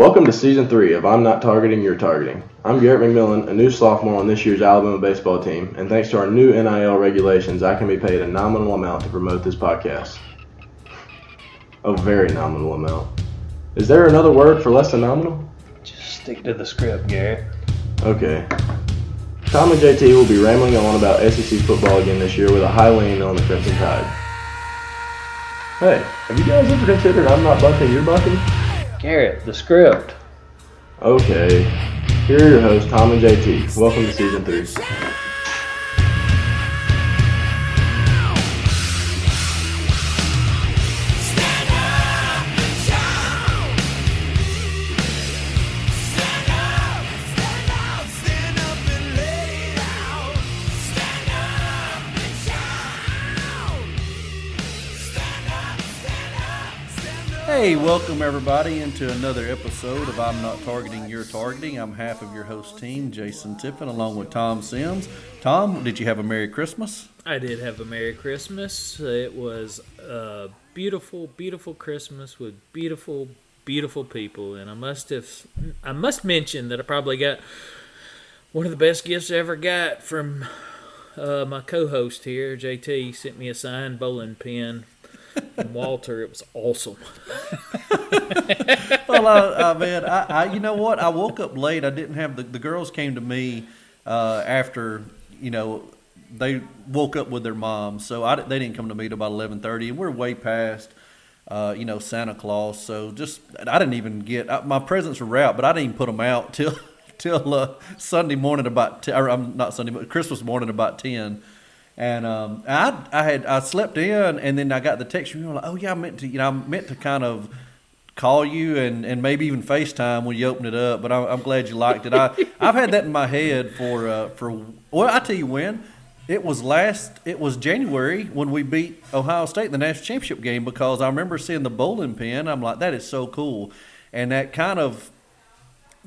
Welcome to season three of I'm Not Targeting, You're Targeting. I'm Garrett McMillan, a new sophomore on this year's Alabama baseball team, and thanks to our new NIL regulations, I can be paid a nominal amount to promote this podcast. A very nominal amount. Is there another word for less than nominal? Just stick to the script, Garrett. Okay. Tom and JT will be rambling on about SEC football again this year with a high lean on the Crimson Tide. Hey, have you guys ever considered I'm not bunting, you're bunting? Garrett, the script. Okay. Here are your hosts, Tom and JT. Welcome to season three. Hey, welcome everybody into another episode of I'm Not Targeting, You're Targeting. I'm half of your host team, Jason Tiffin, along with Tom Sims. Tom, did you have a Merry Christmas? I did have a Merry Christmas. It was a beautiful, beautiful Christmas with beautiful, beautiful people, and I must have, I must mention that I probably got one of the best gifts I ever got from uh, my co-host here, JT. Sent me a signed bowling pin Walter. It was awesome. well, I, I man, I, I, you know what? I woke up late. I didn't have the, the girls came to me uh, after you know they woke up with their mom, so I, they didn't come to me till about eleven thirty, and we're way past. Uh, you know Santa Claus, so just I didn't even get my presents were out, but I didn't even put them out till till uh, Sunday morning about 10, or I'm not Sunday, but Christmas morning about ten. And um, I I had I slept in, and then I got the text from you like, oh yeah, I meant to you know I meant to kind of call you and, and maybe even FaceTime when you open it up. But I'm, I'm glad you liked it. I I've had that in my head for uh, for well I tell you when it was last it was January when we beat Ohio State in the national championship game because I remember seeing the bowling pin. I'm like that is so cool, and that kind of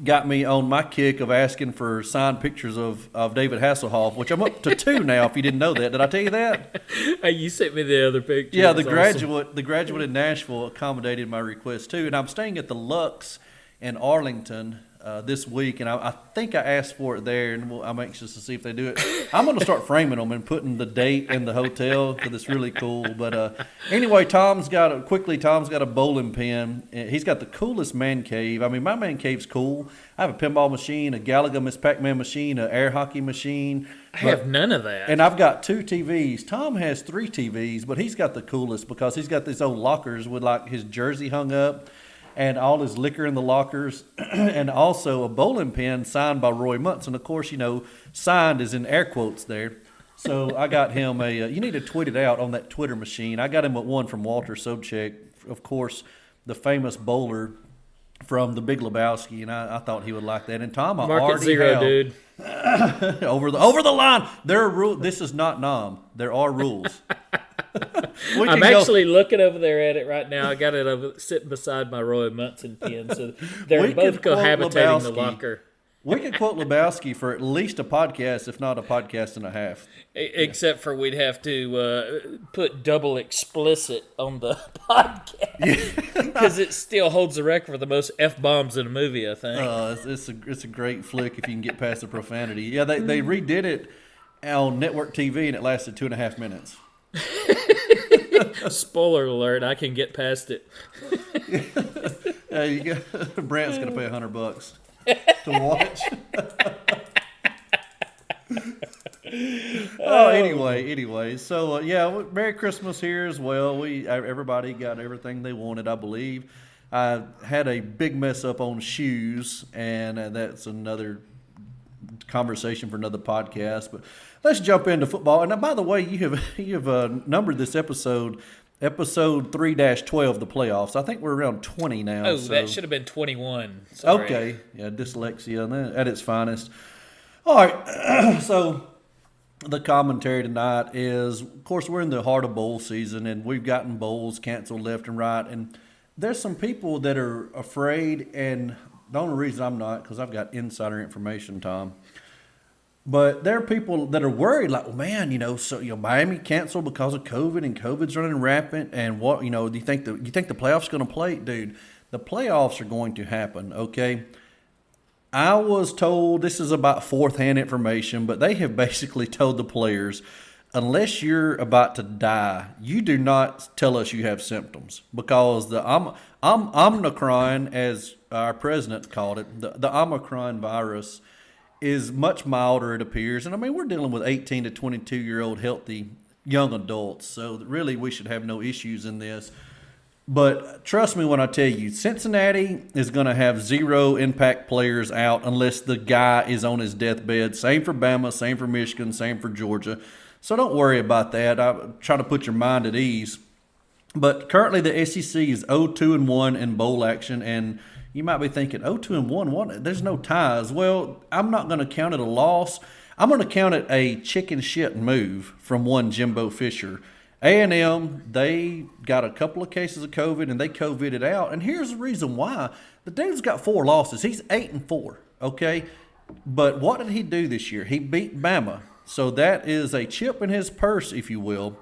got me on my kick of asking for signed pictures of, of David Hasselhoff, which I'm up to two now. If you didn't know that, did I tell you that? Hey, you sent me the other picture. Yeah, the graduate the graduate in Nashville accommodated my request too, and I'm staying at the Lux in Arlington uh, this week, and I, I think I asked for it there, and we'll, I'm anxious to see if they do it. I'm going to start framing them and putting the date in the hotel because it's really cool. But uh, anyway, Tom's got a quickly. Tom's got a bowling pin. He's got the coolest man cave. I mean, my man cave's cool. I have a pinball machine, a Galaga Miss Pac-Man machine, an air hockey machine. I have none of that. And I've got two TVs. Tom has three TVs, but he's got the coolest because he's got these old lockers with like his jersey hung up and all his liquor in the lockers and also a bowling pin signed by Roy Munson. And of course, you know, signed is in air quotes there. So I got him a, uh, you need to tweet it out on that Twitter machine. I got him one from Walter Sobchak, of course, the famous bowler from the Big Lebowski, and I, I thought he would like that. And Tom, I Market already zero, have- dude. over the over the line. There are rules. This is not 'Nam. There are rules. I'm go- actually looking over there at it right now. I got it over, sitting beside my Roy Munson pin, so they're We both cohabitating the locker. we could quote Lebowski for at least a podcast, if not a podcast and a half. Except for we'd have to uh, put double explicit on the podcast because it still holds the record for the most f bombs in a movie. I think. Uh, it's, it's a it's a great flick if you can get past the profanity. Yeah, they they redid it on network TV and it lasted two and a half minutes. Spoiler alert! I can get past it. There you go. Brant's gonna pay a hundred bucks to watch. oh, anyway, anyway. So uh, yeah, Merry Christmas here as well. We everybody got everything they wanted, I believe. I had a big mess up on shoes, and uh, that's another conversation for another podcast. But let's jump into football. And uh, by the way, you have you have uh, numbered this episode, episode three twelve, the playoffs. I think we're around twenty now. Oh, so- that should have been 21. Sorry. Okay, yeah, dyslexia at its finest. All right, so the commentary tonight is, of course, we're in the heart of bowl season, and we've gotten bowls canceled left and right, and there's some people that are afraid, and the only reason I'm not because I've got insider information, Tom. But there are people that are worried, like, well, man, you know, so you know, Miami canceled because of COVID, and COVID's running rampant. And what, you know, do you think the you think the playoffs going to play, dude? The playoffs are going to happen, okay? I was told this is about fourth hand information, but they have basically told the players unless you're about to die, you do not tell us you have symptoms because the Om- Om- Omicron, as our president called it, the, the Omicron virus is much milder, it appears. And I mean, we're dealing with 18 to 22 year old healthy young adults, so really we should have no issues in this. But trust me when I tell you, Cincinnati is going to have zero impact players out unless the guy is on his deathbed. Same for Bama, same for Michigan, same for Georgia. So don't worry about that. I'm trying to put your mind at ease. But currently the SEC is 0-2 and 1 in bowl action, and you might be thinking 0-2 and 1. What? There's no ties. Well, I'm not going to count it a loss. I'm going to count it a chicken shit move from one Jimbo Fisher. A&M, they got a couple of cases of COVID and they COVIDed out. And here's the reason why. The dude's got four losses. He's 8 and 4, okay? But what did he do this year? He beat Bama. So that is a chip in his purse, if you will.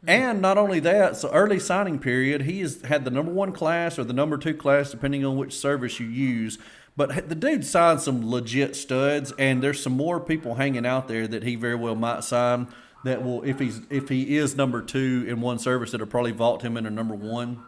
Mm-hmm. And not only that, so early signing period, he has had the number one class or the number two class, depending on which service you use. But the dude signed some legit studs, and there's some more people hanging out there that he very well might sign that will if he's if he is number two in one service that'll probably vault him into number one.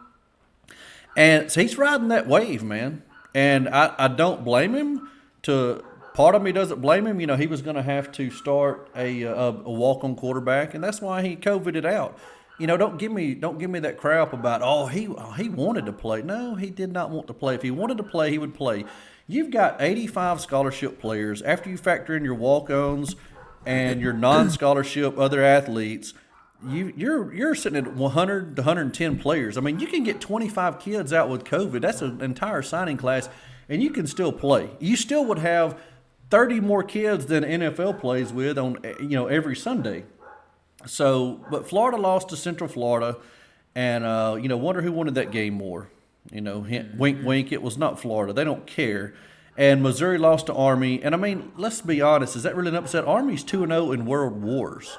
And so he's riding that wave, man. And I, I don't blame him. To part of me doesn't blame him. You know, he was going to have to start a, a, a walk on quarterback, and that's why he coveted out. You know, don't give me don't give me that crap about oh he oh, he wanted to play. No, he did not want to play. If he wanted to play, he would play. You've got 85 scholarship players. After you factor in your walk-ons, and your non-scholarship other athletes, you you're you're sitting at 100 to 110 players. I mean, you can get 25 kids out with COVID. That's an entire signing class, and you can still play. You still would have 30 more kids than NFL plays with on you know every Sunday. So, but Florida lost to Central Florida, and uh, you know, wonder who wanted that game more. You know, hint, wink, wink. It was not Florida. They don't care and Missouri lost to Army. And I mean, let's be honest, is that really an upset? Army's two and zero oh in World Wars.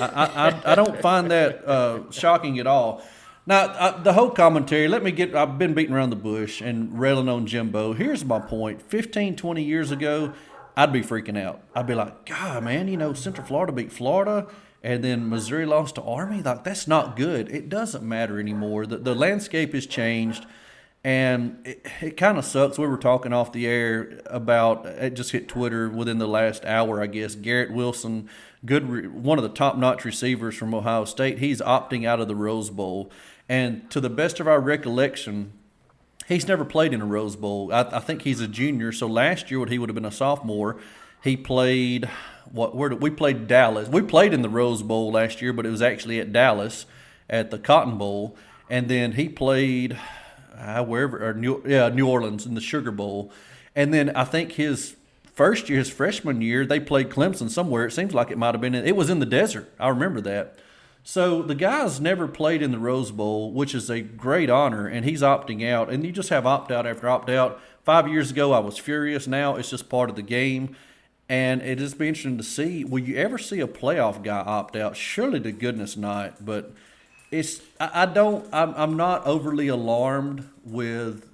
I, I, I don't find that uh, shocking at all. Now, I, the whole commentary, let me get, I've been beating around the bush and railing on Jimbo. Here's my point 15, 20 years ago, I'd be freaking out. I'd be like, God, man, you know, Central Florida beat Florida and then Missouri lost to Army. Like, that's not good. It doesn't matter anymore. The, the landscape has changed. And it, it kind of sucks. We were talking off the air about it. Just hit Twitter within the last hour, I guess. Garrett Wilson, good, one of the top-notch receivers from Ohio State. He's opting out of the Rose Bowl, and to the best of our recollection, he's never played in a Rose Bowl. I, I think he's a junior. So last year, when he would have been a sophomore, he played what? Where did we played Dallas? We played in the Rose Bowl last year, but it was actually at Dallas at the Cotton Bowl, and then he played uh, wherever or New, yeah, New Orleans in the Sugar Bowl, and then I think his first year, his freshman year, they played Clemson somewhere. It seems like it might have been. In, it was in the desert. I remember that. So the guy's never played in the Rose Bowl, which is a great honor, and he's opting out. And you just have opt out after opt out. Five years ago, I was furious. Now it's just part of the game. And it is be interesting to see. Will you ever see a playoff guy opt out? Surely to goodness not. But it's I, I don't I'm, I'm not overly alarmed with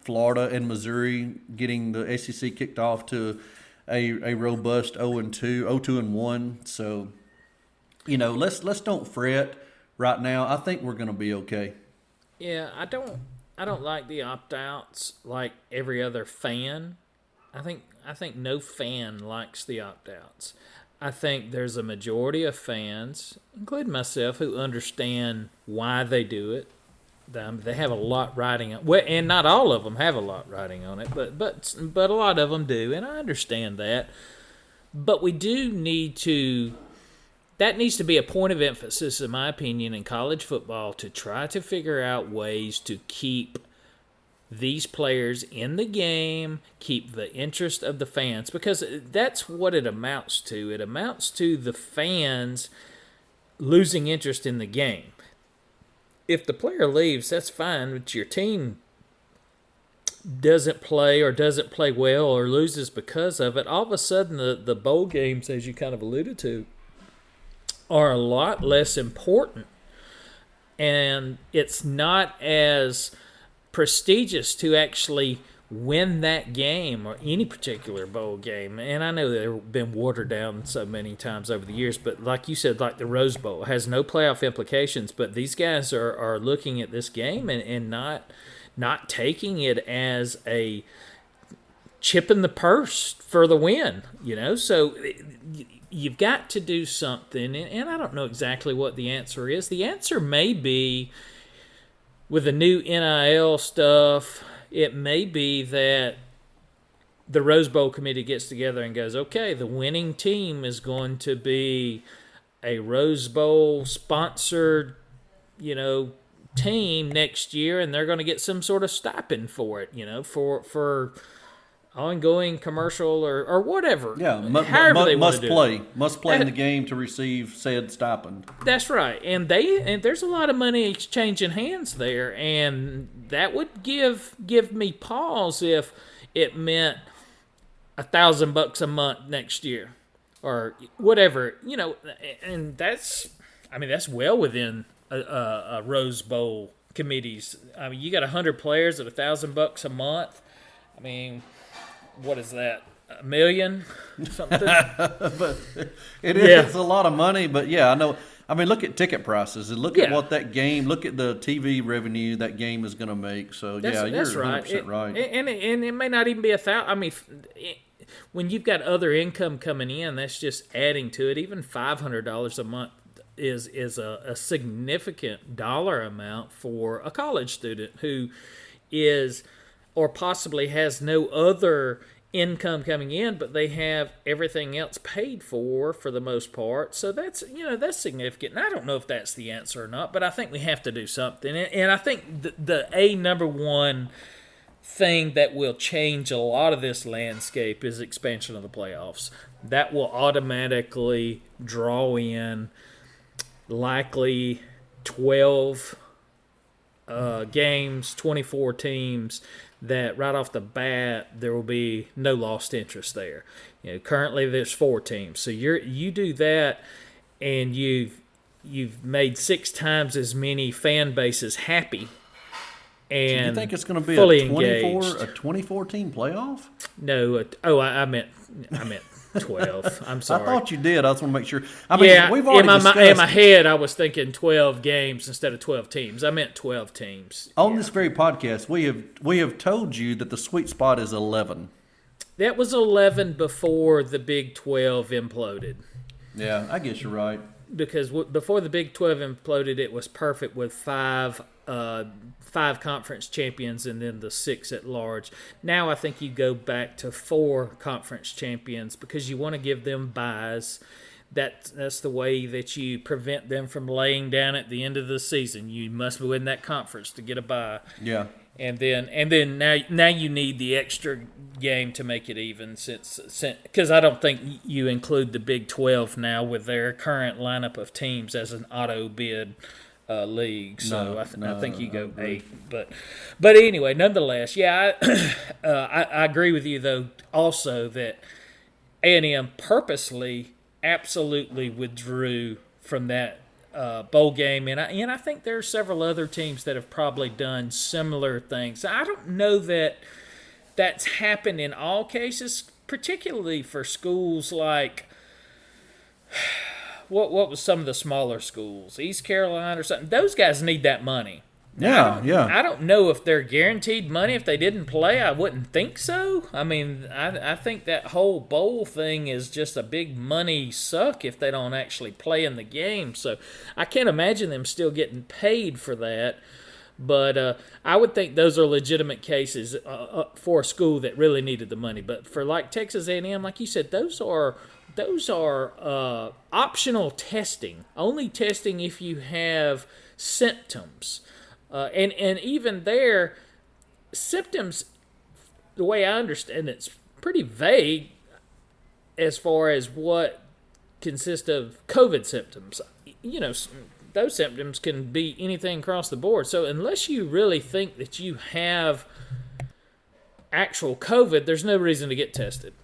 Florida and Missouri getting the SEC kicked off to a, a robust 0 and 2, 0 2 and 1. So, you know, let's let's don't fret right now. I think we're going to be okay. Yeah, I don't I don't like the opt-outs like every other fan. I think I think no fan likes the opt-outs. I think there's a majority of fans, including myself, who understand why they do it. they have a lot writing on, well, and not all of them have a lot writing on it, but but but a lot of them do, and I understand that. But we do need to. That needs to be a point of emphasis, in my opinion, in college football to try to figure out ways to keep these players in the game, keep the interest of the fans, because that's what it amounts to. It amounts to the fans losing interest in the game. If the player leaves, that's fine, but your team doesn't play or doesn't play well or loses because of it, all of a sudden the, the bowl games, as you kind of alluded to, are a lot less important. And it's not as prestigious to actually win that game or any particular bowl game. And I know they've been watered down so many times over the years, but like you said, like the Rose Bowl has no playoff implications. But these guys are, are looking at this game and, and not not taking it as a chip in the purse for the win, you know? So you've got to do something. And I don't know exactly what the answer is. The answer may be with the new NIL stuff, it may be that the Rose Bowl committee gets together and goes, okay, the winning team is going to be a Rose Bowl sponsored, you know, team next year, and they're going to get some sort of stipend for it, you know, for for ongoing commercial or, or whatever. Yeah, mu- they must play, It. must play in the game to receive said stipend. That's right, and they and there's a lot of money exchanging hands there, and that would give give me pause if it meant a thousand bucks a month next year or whatever, you know, and that's I mean that's well within a, a, a Rose Bowl committees. I mean, you got a hundred players at a thousand bucks a month. I mean, what is that? A million? Something. but it Yeah. is a lot of money. But yeah, I know. I mean, look at ticket prices and look at what that game. Look at the TV revenue that game is going to make. So That's, yeah, that's you're 100 right. percent It- right. And, and and it may not even be a thousand. I mean, it, when you've got other income coming in, that's just adding to it. Even five hundred dollars a month is is a, a significant dollar amount for a college student who is or possibly has no other income coming in but they have everything else paid for for the most part. So that's you know that's significant. And i don't know if that's the answer or not but i think we have to do something. And, i think the, the a number one thing that will change a lot of this landscape is expansion of the playoffs. That will automatically draw in likely 12 uh, games, 24 teams, that right off the bat there will be no lost interest there. You know, currently there's four teams, so you're you do that, and you've you've made six times as many fan bases happy. And you think it's going to be fully a 24 engaged. a 24 team playoff? No, uh, oh, I, I meant I meant 12. I'm sorry. I thought you did. I just want to make sure. I mean, yeah, we've already in my, discussed in my head, I was thinking 12 games instead of 12 teams. I meant 12 teams. on this very podcast. We have we have told you that the sweet spot is 11. That was 11 before the Big 12 imploded. Yeah, I guess you're right. Because w- before the Big 12 imploded, it was perfect with five uh, five conference champions and then the six at large. Now I think you go back to four conference champions because you want to give them buys. That that's the way that you prevent them from laying down at the end of the season. You must win that conference to get a buy. Yeah. And then and then now now you need the extra game to make it even since because I don't think you include the Big Twelve now with their current lineup of teams as an auto bid uh, league. So No, I, th- no, I think you go eight. But but anyway, nonetheless, yeah, I, uh, I, I agree with you though. Also that A and M purposely absolutely withdrew from that uh, bowl game, and I and I think there are several other teams that have probably done similar things. I don't know that that's happened in all cases, particularly for schools like what what was some of the smaller schools, East Carolina or something. Those guys need that money. Yeah, yeah. I don't know if they're guaranteed money if they didn't play. I wouldn't think so. I mean, I, I think that whole bowl thing is just a big money suck if they don't actually play in the game. So I can't imagine them still getting paid for that. But uh, I would think those are legitimate cases uh, uh, for a school that really needed the money. But for like Texas A&M, like you said, those are those are uh, optional testing. Only testing if you have symptoms. Uh, and and even there, symptoms, the way I understand it's pretty vague as far as what consists of COVID symptoms. You know, those symptoms can be anything across the board. So unless you really think that you have actual COVID, there's no reason to get tested.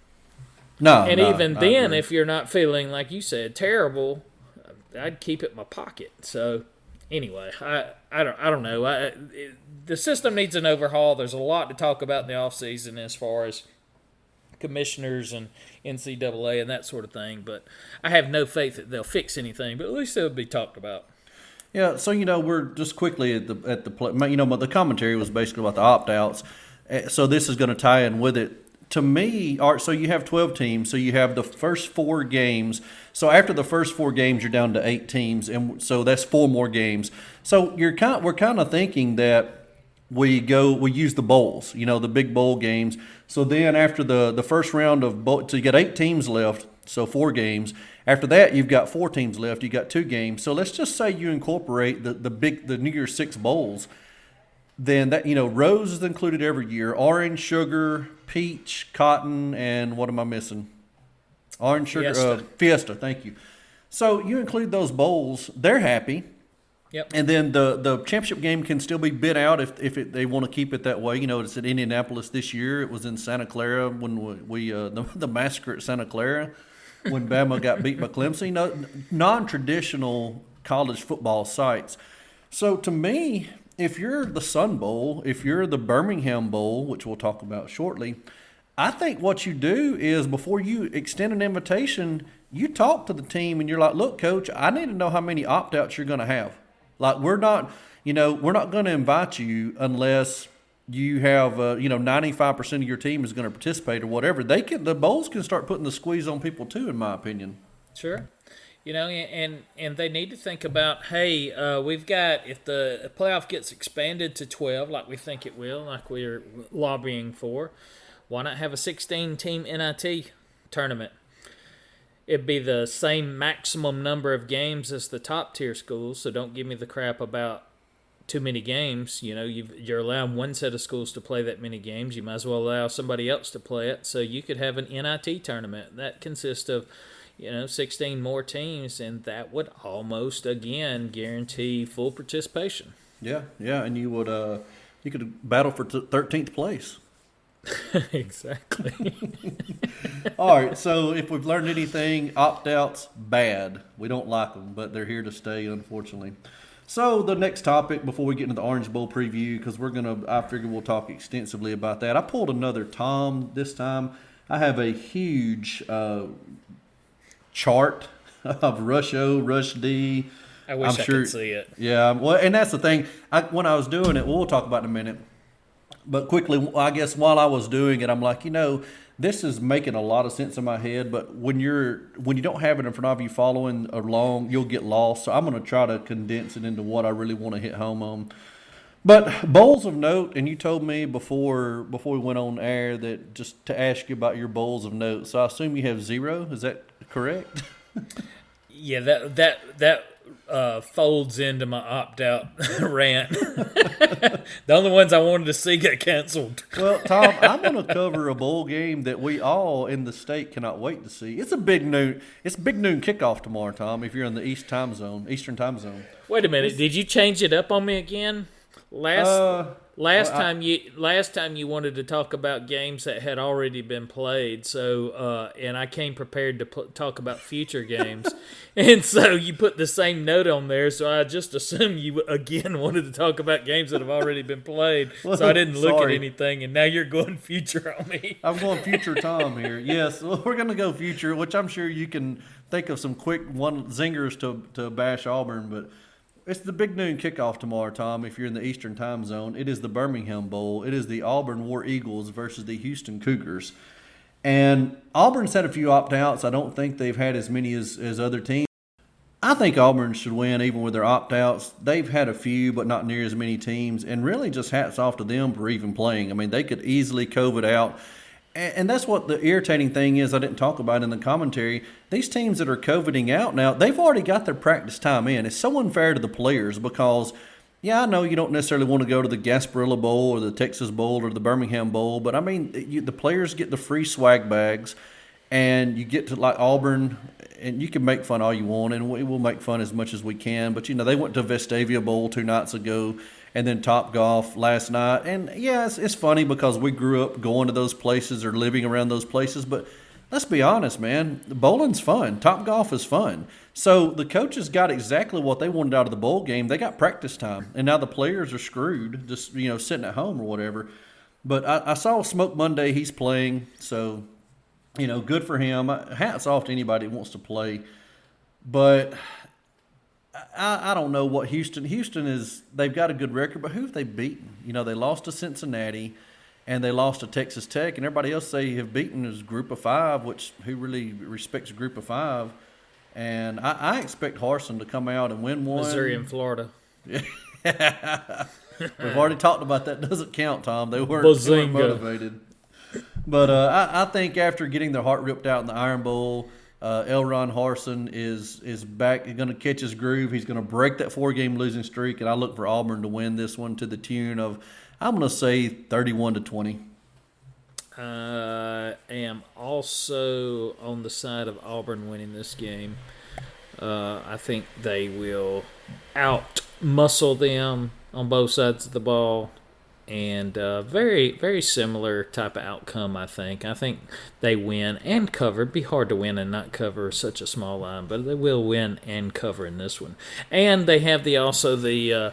No, And no, even then, if you're not feeling like you said terrible, I'd keep it in my pocket. So anyway, I I don't I don't know. I, it, the system needs an overhaul. There's a lot to talk about in the off season as far as commissioners and NCAA and that sort of thing. But I have no faith that they'll fix anything. But at least it'll be talked about. Yeah, so you know we're just quickly at the at the you know the commentary was basically about the opt outs. Eh, so this is going to tie in with it. To me, art. So you have twelve teams. So you have the first four games. So after the first four games, you're down to eight teams, and so that's four more games. So you're kind. We're kind of thinking that we go we use the bowls. You know the big bowl games. So then after the the first round of bowl, so you got eight teams left. So four games. After that, you've got four teams left. You got two games. So let's just say you incorporate the, the big the New Year's Six bowls. Then that you know rose is included every year. Orange, sugar, peach, cotton, and what am I missing? Orange sugar, Fiesta. Uh, fiesta. Thank you. So you include those bowls. They're happy. Yep. And then the, the championship game can still be bid out if, if it, they want to keep it that way. You know, it's at Indianapolis this year. It was in Santa Clara when we, we uh, the, the massacre at Santa Clara when Bama got beat by Clemson. You know, non-traditional college football sites. So to me, if you're the Sun Bowl, if you're the Birmingham Bowl, which we'll talk about shortly, I think what you do is before you extend an invitation, you talk to the team and you're like, "Look, coach, I need to know how many opt-outs you're going to have." Like we're not, you know, we're not going to invite you unless you have, uh, you know, 95% of your team is going to participate or whatever. They can, the bowls can start putting the squeeze on people too, in my opinion. Sure. You know, and and they need to think about, hey, uh, we've got if the playoff gets expanded to twelve, like we think it will, like we're lobbying for, why not have a sixteen team NIT tournament? It'd be the same maximum number of games as the top tier schools, so don't give me the crap about too many games. You know, you you're allowing one set of schools to play that many games. You might as well allow somebody else to play it. So you could have an NIT tournament that consists of, you know, 16 more teams, and that would almost again guarantee full participation. Yeah, yeah, and you would, uh, you could battle for thirteenth place. exactly. All right, so if we've learned anything, opt outs bad. We don't like them, but they're here to stay, unfortunately. So the next topic before we get into the Orange Bowl preview, because we're gonna, I figure we'll talk extensively about that. I pulled another Tom this time. I have a huge uh, chart of Rush O, Rush D. I wish I'm I sure- could see it. Yeah, well, and that's the thing. I, when I was doing it, we'll talk about it in a minute. But quickly, I guess while I was doing it, I'm like, you know, this is making a lot of sense in my head. But when you're when you don't have it in front of you following along, you'll get lost. So I'm going to try to condense it into what I really want to hit home on. But bowls of note, and you told me before before we went on air that just to ask you about your bowls of note. So I assume you have zero. Is that correct? Yeah, that that that uh, folds into my opt out rant. the only ones I wanted to see get canceled. Well, Tom, I'm going to cover a bowl game that we all in the state cannot wait to see. It's a big noon. It's big noon kickoff tomorrow, Tom. If you're in the East time zone, Eastern time zone. Wait a minute, did you change it up on me again? Last Uh, last well, I- time you last time you wanted to talk about games that had already been played. So uh, and I came prepared to pl- talk about future games, and so you put the same note on there. So I just assumed you again wanted to talk about games that have already been played. so I didn't look Sorry. at anything, and now you're going future on me. I'm going future Tom here. Yes, well, we're going to go future, which I'm sure you can think of some quick one zingers to to bash Auburn, but. It's the big noon kickoff tomorrow, Tom. If you're in the Eastern time zone, it is the Birmingham Bowl. It is the Auburn War Eagles versus the Houston Cougars. And Auburn's had a few opt outs. I don't think they've had as many as, as other teams. I think Auburn should win even with their opt outs. They've had a few, but not near as many teams. And really, just hats off to them for even playing. I mean, they could easily COVID out. And, that's what the irritating thing is I didn't talk about in the commentary. These teams that are coveting out now, they've already got their practice time in. It's so unfair to the players because yeah, I know you don't necessarily want to go to the Gasparilla Bowl or the Texas Bowl or the Birmingham Bowl, but I mean, you, the players get the free swag bags, and you get to like Auburn, and you can make fun all you want, and we will make fun as much as we can. But you know, they went to Vestavia Bowl two nights ago, and then Top Golf last night, and yeah, it's, it's funny because we grew up going to those places or living around those places, but let's be honest, man. Bowling's fun. Top golf is fun. So the coaches got exactly what they wanted out of the bowl game. They got practice time, and now the players are screwed, just you know, sitting at home or whatever. But I, I saw Smoke Monday. He's playing, so you know, good for him. Hats off to anybody who wants to play. But I, I don't know what Houston. Houston is. They've got a good record, but who have they beaten? You know, they lost to Cincinnati and they lost to Texas Tech, and everybody else they have beaten is Group of Five, which who really respects a Group of Five. And I, I expect Harsin to come out and win one. Missouri and Florida. Yeah. We've already talked about that. Doesn't count, Tom. They weren't, they weren't motivated. But uh, I, I think after getting their heart ripped out in the Iron Bowl, uh, Elron Harsin is is back. Going to catch his groove. He's going to break that four game losing streak, and I look for Auburn to win this one to the tune of I'm going to say 31 to 20. I am also on the side of Auburn winning this game. Uh, I think they will out muscle them on both sides of the ball, and uh, very very similar type of outcome. I think. I think they win and cover. It'd be hard to win and not cover such a small line, but they will win and cover in this one. And they have the also the. Uh,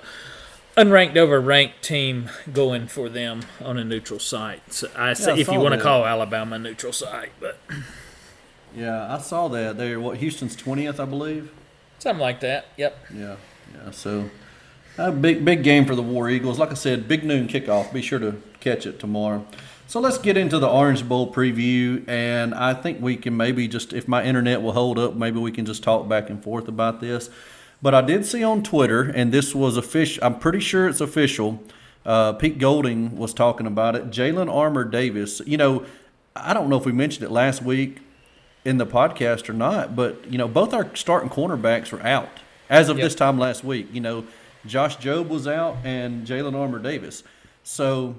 unranked over ranked team going for them on a neutral site. So I say I if you want to call Alabama a neutral site, but Yeah, I saw that. They're what Houston's 20th, I believe. something like that. Yep. Yeah, yeah. So a big big game for the War Eagles. Like I said, big noon kickoff. Be sure to catch it tomorrow. So let's get into the Orange Bowl preview, and I think we can maybe just, if my internet will hold up, maybe we can just talk back and forth about this. But I did see on Twitter, and this was official. I'm pretty sure it's official. Uh, Pete Golding was talking about it. Jalyn Armour-Davis. You know, I don't know if we mentioned it last week in the podcast or not, but you know, both our starting cornerbacks are out as of Yep. this time last week. You know, Josh Jobe was out and Jalyn Armour-Davis. So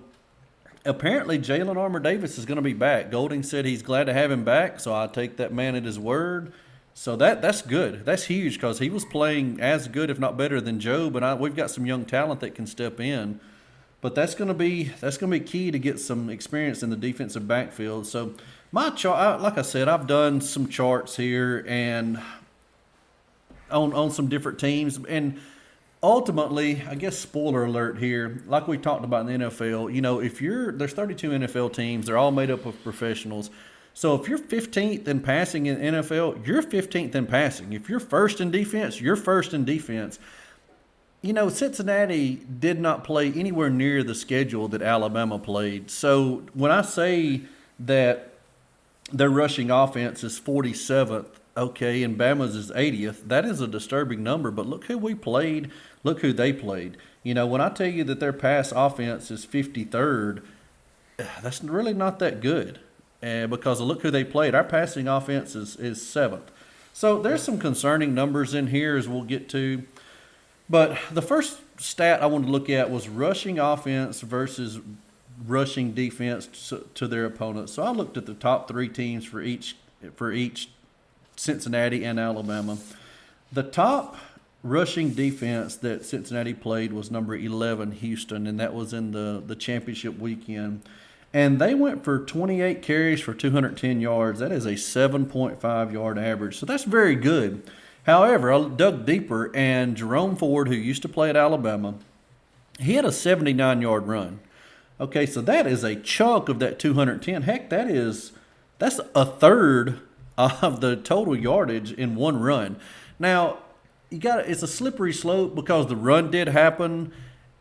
apparently, Jalyn Armour-Davis is going to be back. Golding said he's glad to have him back, so I take that man at his word. So that that's good. That's huge because he was playing as good, if not better, than Jobe, and I, we've got some young talent that can step in. But that's going to be that's going to be key to get some experience in the defensive backfield. So my chart, like I said, I've done some charts here and on on some different teams, and ultimately, I guess spoiler alert here, like we talked about in the NFL. You know, if you're there's 32 NFL teams, they're all made up of professionals. So if you're 15th in passing in NFL, you're 15th in passing. If you're first in defense, you're first in defense you know, Cincinnati did not play anywhere near the schedule that Alabama played. So when I say that their rushing offense is 47th, okay, and Bama's is 80th, that is a disturbing number. But look who we played, look who they played. You know, when I tell you that their pass offense is 53rd, that's really not that good. And because look who they played. Our passing offense is, is seventh. So there's some concerning numbers in here as we'll get to. But the first stat I wanted to look at was rushing offense versus rushing defense to, to their opponents. So I looked at the top three teams for each for each Cincinnati and Alabama. The top rushing defense that Cincinnati played was number 11 Houston and that was in the the championship weekend. And they went for 28 carries for 210 yards. That is a 7.5 yard average. So that's very good. However, I dug deeper, and Jerome Ford, who used to play at Alabama, he had a 79 yard run. Okay, so that is a chunk of that 210. Heck, that is that's a third of the total yardage in one run. Now, you got it's a slippery slope because the run did happen.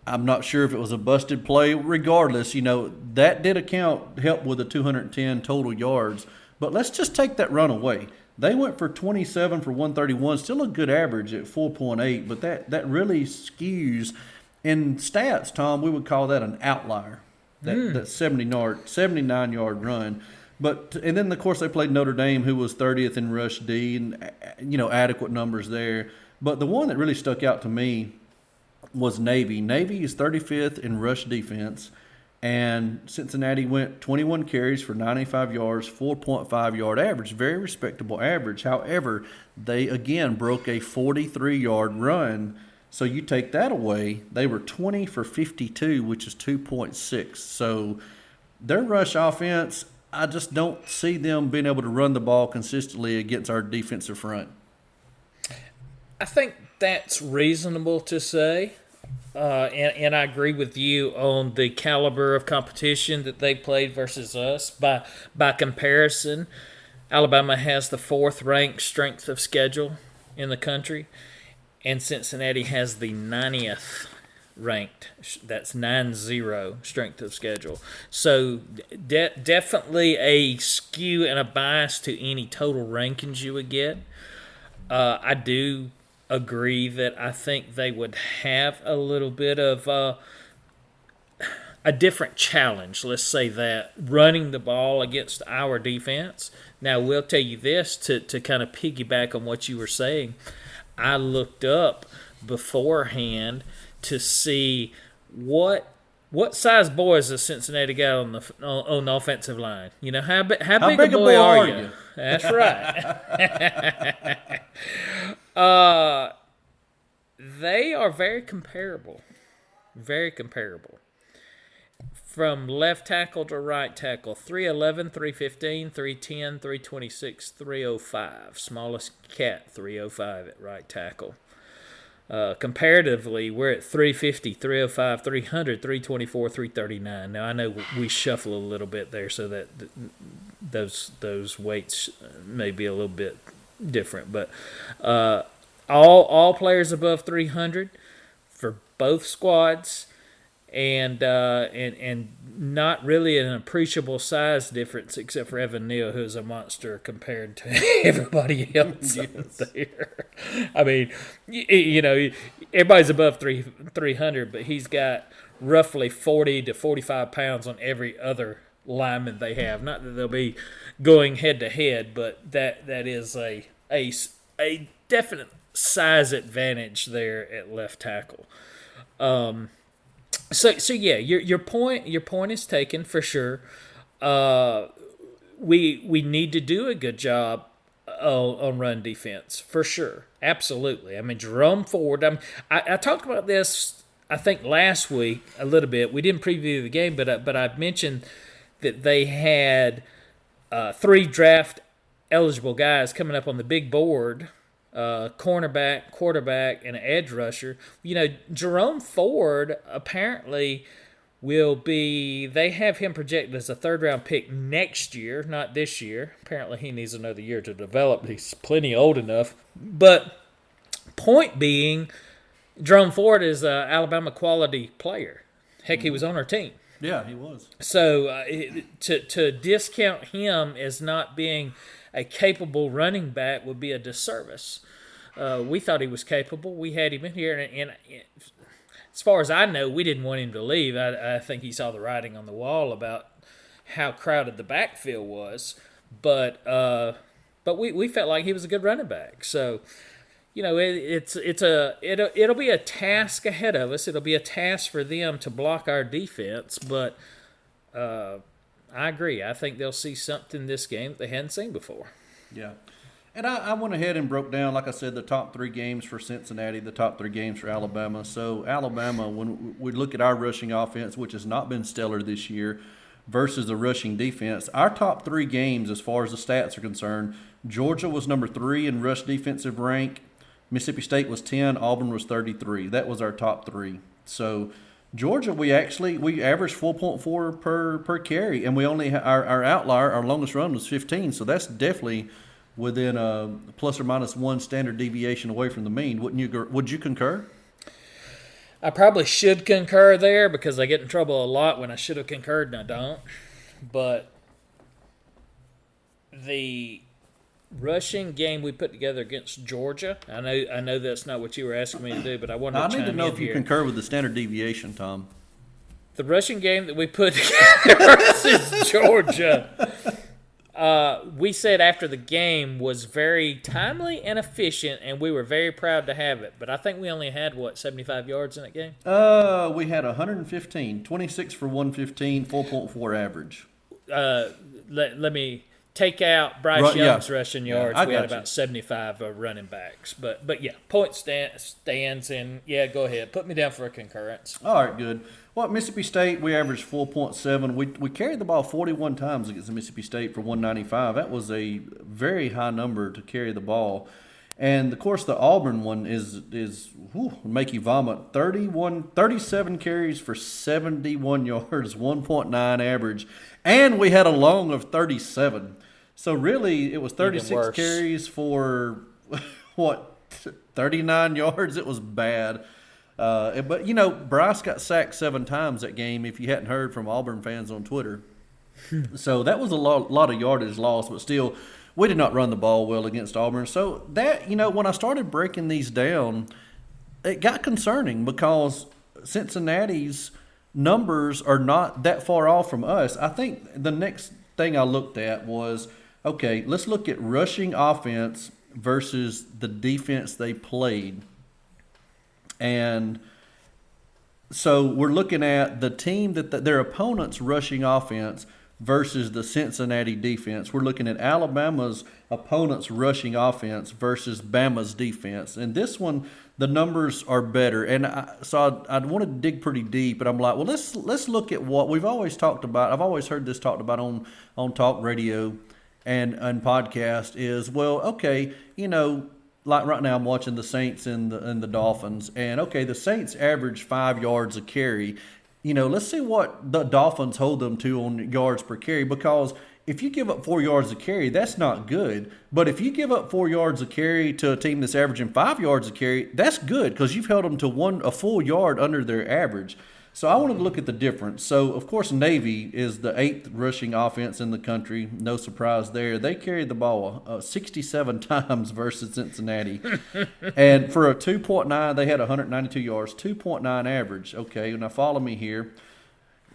I'm not sure if it was a busted play. Regardless, you know that did account help with the 210 total yards. But let's just take that run away. They went for 27 for 131, still a good average at 4.8, but that, that really skews. In stats, Tom, we would call that an outlier. That, hmm. that 70 yard, 79 yard run. But and then of course they played Notre Dame, who was 30th in rush D, and you know adequate numbers there. But the one that really stuck out to me was Navy. Navy is 35th in rush defense, and Cincinnati went 21 carries for 95 yards, 4.5 yard average, very respectable average. However, they again broke a 43 yard run. So you take that away, they were 20 for 52, which is 2.6. So their rush offense, I just don't see them being able to run the ball consistently against our defensive front. I think that's reasonable to say. Uh, and, and I agree with you on the caliber of competition that they played versus us. By by comparison, Alabama has the fourth ranked strength of schedule in the country, and Cincinnati has the 90th ranked. That's 9 0 strength of schedule. So, de- definitely a skew and a bias to any total rankings you would get. Uh, I do agree that I think they would have a little bit of uh, a different challenge. Let's say that running the ball against our defense. Now, we'll tell you this to, to kind of piggyback on what you were saying. I looked up beforehand to see what what size boys does Cincinnati got on the on, the offensive line. You know how how, How big, big a boy, are, you? you? That's right. uh, they are very comparable, very comparable. From left tackle to right tackle, 311, 315, 310, 326, 305. Smallest cat, 305 at right tackle. Uh, comparatively, we're at 350, 305, 300, 324, 339. Now I know we shuffle a little bit there, so that th- those those weights may be a little bit different, but uh, all all players above 300 for both squads, and uh, and and not really an appreciable size difference except for Evan Neal, who's a monster compared to everybody else out there. I mean, you, you know, everybody's above three three hundred, but he's got roughly forty to forty five pounds on every other lineman they have. Not that they'll be going head to head, but that that is a a a definite size advantage there at left tackle. Um, so so yeah, your your point your point is taken for sure. Uh, we we need to do a good job on, on run defense for sure. Absolutely. I mean Jerome Ford. I'm, I I talked about this I think last week a little bit. We didn't preview the game, but I, but I mentioned that they had uh, three draft eligible guys coming up on the big board uh, cornerback, quarterback, and an edge rusher. You know, Jerome Ford apparently will be, they have him projected as a third round pick next year, not this year. Apparently, he needs another year to develop. He's plenty old enough. But point being, Jerome Ford is an Alabama quality player. Heck, he was on our team. Yeah, he was. So uh, to to discount him as not being a capable running back would be a disservice. Uh, we thought he was capable. We had him in here, and, and, and as far as I know, we didn't want him to leave. I, I think he saw the writing on the wall about how crowded the backfield was, but uh, but we, we felt like he was a good running back. So you know, it, it's it's a it'll it'll be a task ahead of us. It'll be a task for them to block our defense, but uh, I agree. I think they'll see something this game that they hadn't seen before. Yeah. And I, I went ahead and broke down, like I said, the top three games for Cincinnati, the top three games for Alabama. So, Alabama, when we look at our rushing offense, which has not been stellar this year, versus the rushing defense, our top three games, as far as the stats are concerned, Georgia was number three in rush defensive rank, Mississippi State was 10, Auburn was 33. That was our top three. So, Georgia, we actually we averaged 4.4 per per carry, and we only our our outlier, our longest run was 15. So that's definitely within a plus or minus one standard deviation away from the mean. Wouldn't you? Would you concur? I probably should concur there because I get in trouble a lot when I should have concurred and I don't. But the rushing game we put together against Georgia, I know I know that's not what you were asking me to do, but I wanted I to need to know if you here. concur with the standard deviation, Tom. the rushing game that we put together versus Georgia, uh, we said after the game was very timely and efficient, and we were very proud to have it. But I think we only had what seventy five yards in that game. Uh, we had 115, 26 for 115, 4.4 average. Uh, let, let me take out Bryce yeah. Young's rushing yards, I we had you. about 75 uh, running backs. But but yeah, point stand, stands and yeah, go ahead. Put me down for a concurrence. All right, good. Well, at Mississippi State, we averaged 4.7. We, we carried the ball 41 times against Mississippi State for 195. That was a very high number to carry the ball. And of course, the Auburn one is is whew, make you vomit. 31, 37 carries for 71 yards, 1.9 average, and we had a long of 37. So really, it was 36 carries for what 39 yards. It was bad. Uh, but you know, Bryce got sacked seven times that game. If you hadn't heard from Auburn fans on Twitter, so that was a lot, lot of yardage lost. But still, we did not run the ball well against Auburn. So that you know, when I started breaking these down, it got concerning because Cincinnati's numbers are not that far off from us. I think the next thing I looked at was okay, let's look at rushing offense versus the defense they played. And so we're looking at the team that the, their opponents rushing offense versus the Cincinnati defense. We're looking at Alabama's opponents rushing offense versus Bama's defense. And this one, the numbers are better. And I, so I, I wanted to dig pretty deep, but I'm like, well, let's let's look at what we've always talked about. I've always heard this talked about on on talk radio and and podcast is well, okay, you know, like right now I'm watching the Saints and the and the Dolphins, and okay, the Saints average five yards a carry. You know, let's see what the Dolphins hold them to on yards per carry because if you give up four yards a carry, that's not good. But if you give up four yards a carry to a team that's averaging five yards a carry, that's good because you've held them to one a full yard under their average. So I wanted to look at the difference. So of course Navy is the eighth rushing offense in the country. No surprise there. They carried the ball uh, 67 times versus Cincinnati, and for a 2.9, they had 192 yards, 2.9 average. Okay, now follow me here.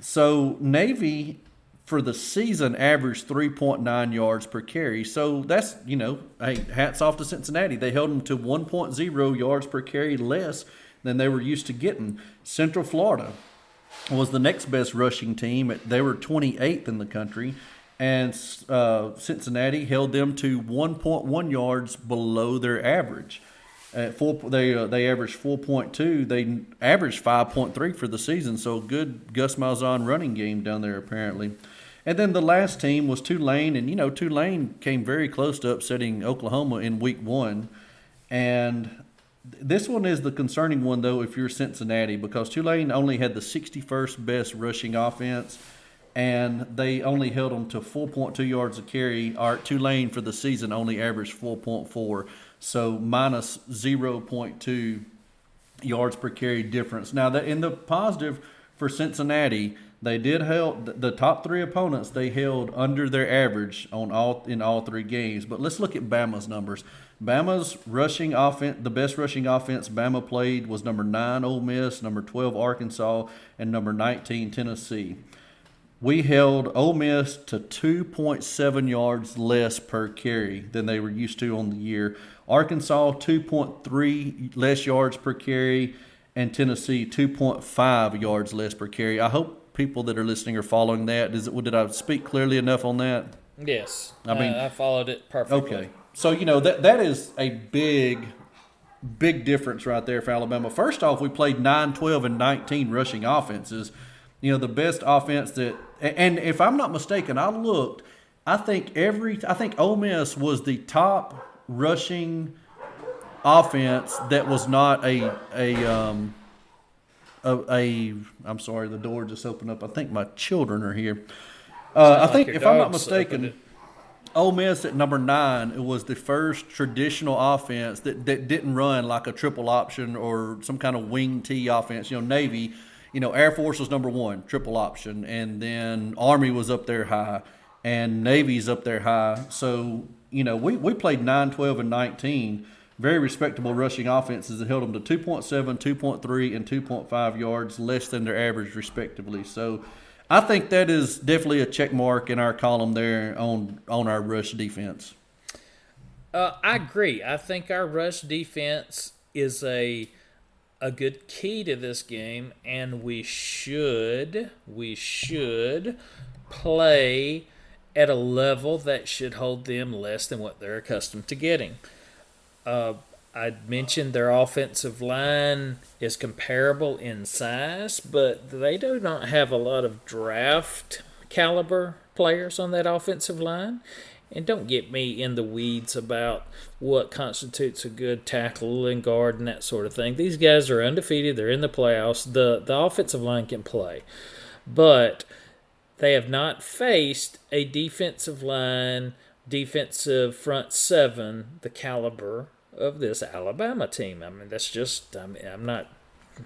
So Navy for the season averaged 3.9 yards per carry. So that's, you know, hey, hats off to Cincinnati. They held them to 1.0 yards per carry less than they were used to getting. Central Florida was the next best rushing team. They were 28th in the country. And uh, Cincinnati held them to 1.1 yards below their average. At four, they uh, they averaged 4.2. They averaged 5.3 for the season. So good Gus Malzahn running game down there apparently. And then the last team was Tulane, and you know Tulane came very close to upsetting Oklahoma in Week One, and this one is the concerning one though if you're Cincinnati because Tulane only had the 61st best rushing offense, and they only held them to 4.2 yards a carry. Our Tulane for the season only averaged 4.4, so minus 0.2 yards per carry difference. Now, that in the positive for Cincinnati, they did held the top three opponents. They held under their average on all in all three games. But let's look at Bama's numbers. Bama's rushing offense, the best rushing offense Bama played was number nine Ole Miss, number twelve Arkansas, and number nineteen Tennessee. We held Ole Miss to 2.7 yards less per carry than they were used to on the year. Arkansas 2.3 less yards per carry, and Tennessee 2.5 yards less per carry. I hope people that are listening are following that. Is it, did I speak clearly enough on that? Yes, I mean- I followed it perfectly. Okay. So, you know, that that is a big, big difference right there for Alabama. First off, we played 9, 12, and 19 rushing offenses. You know, the best offense that, and if I'm not mistaken, I looked, I think every, I think Ole Miss was the top rushing offense that was not a, a, um, a, a I'm sorry, the door just opened up. I think my children are here. Uh, I think, your if I'm not mistaken. Ole Miss at number nine it was the first traditional offense that, that didn't run like a triple option or some kind of wing T offense. You know, Navy, you know, Air Force was number one, triple option, and then Army was up there high, and Navy's up there high. So, you know, we, we played 9, 12, and 19. Very respectable rushing offenses that held them to 2.7, 2.3, and 2.5 yards less than their average, respectively. So, I think that is definitely a check mark in our column there on on our rush defense. Uh, I agree. I think our rush defense is a a good key to this game, and we should we should play at a level that should hold them less than what they're accustomed to getting. Uh, I mentioned their offensive line is comparable in size, but they do not have a lot of draft caliber players on that offensive line. And don't get me in the weeds about what constitutes a good tackle and guard and that sort of thing. These guys are undefeated. They're in the playoffs. The the offensive line can play. But they have not faced a defensive line, defensive front seven, the caliber of this Alabama team. I mean, that's just, I mean, I'm not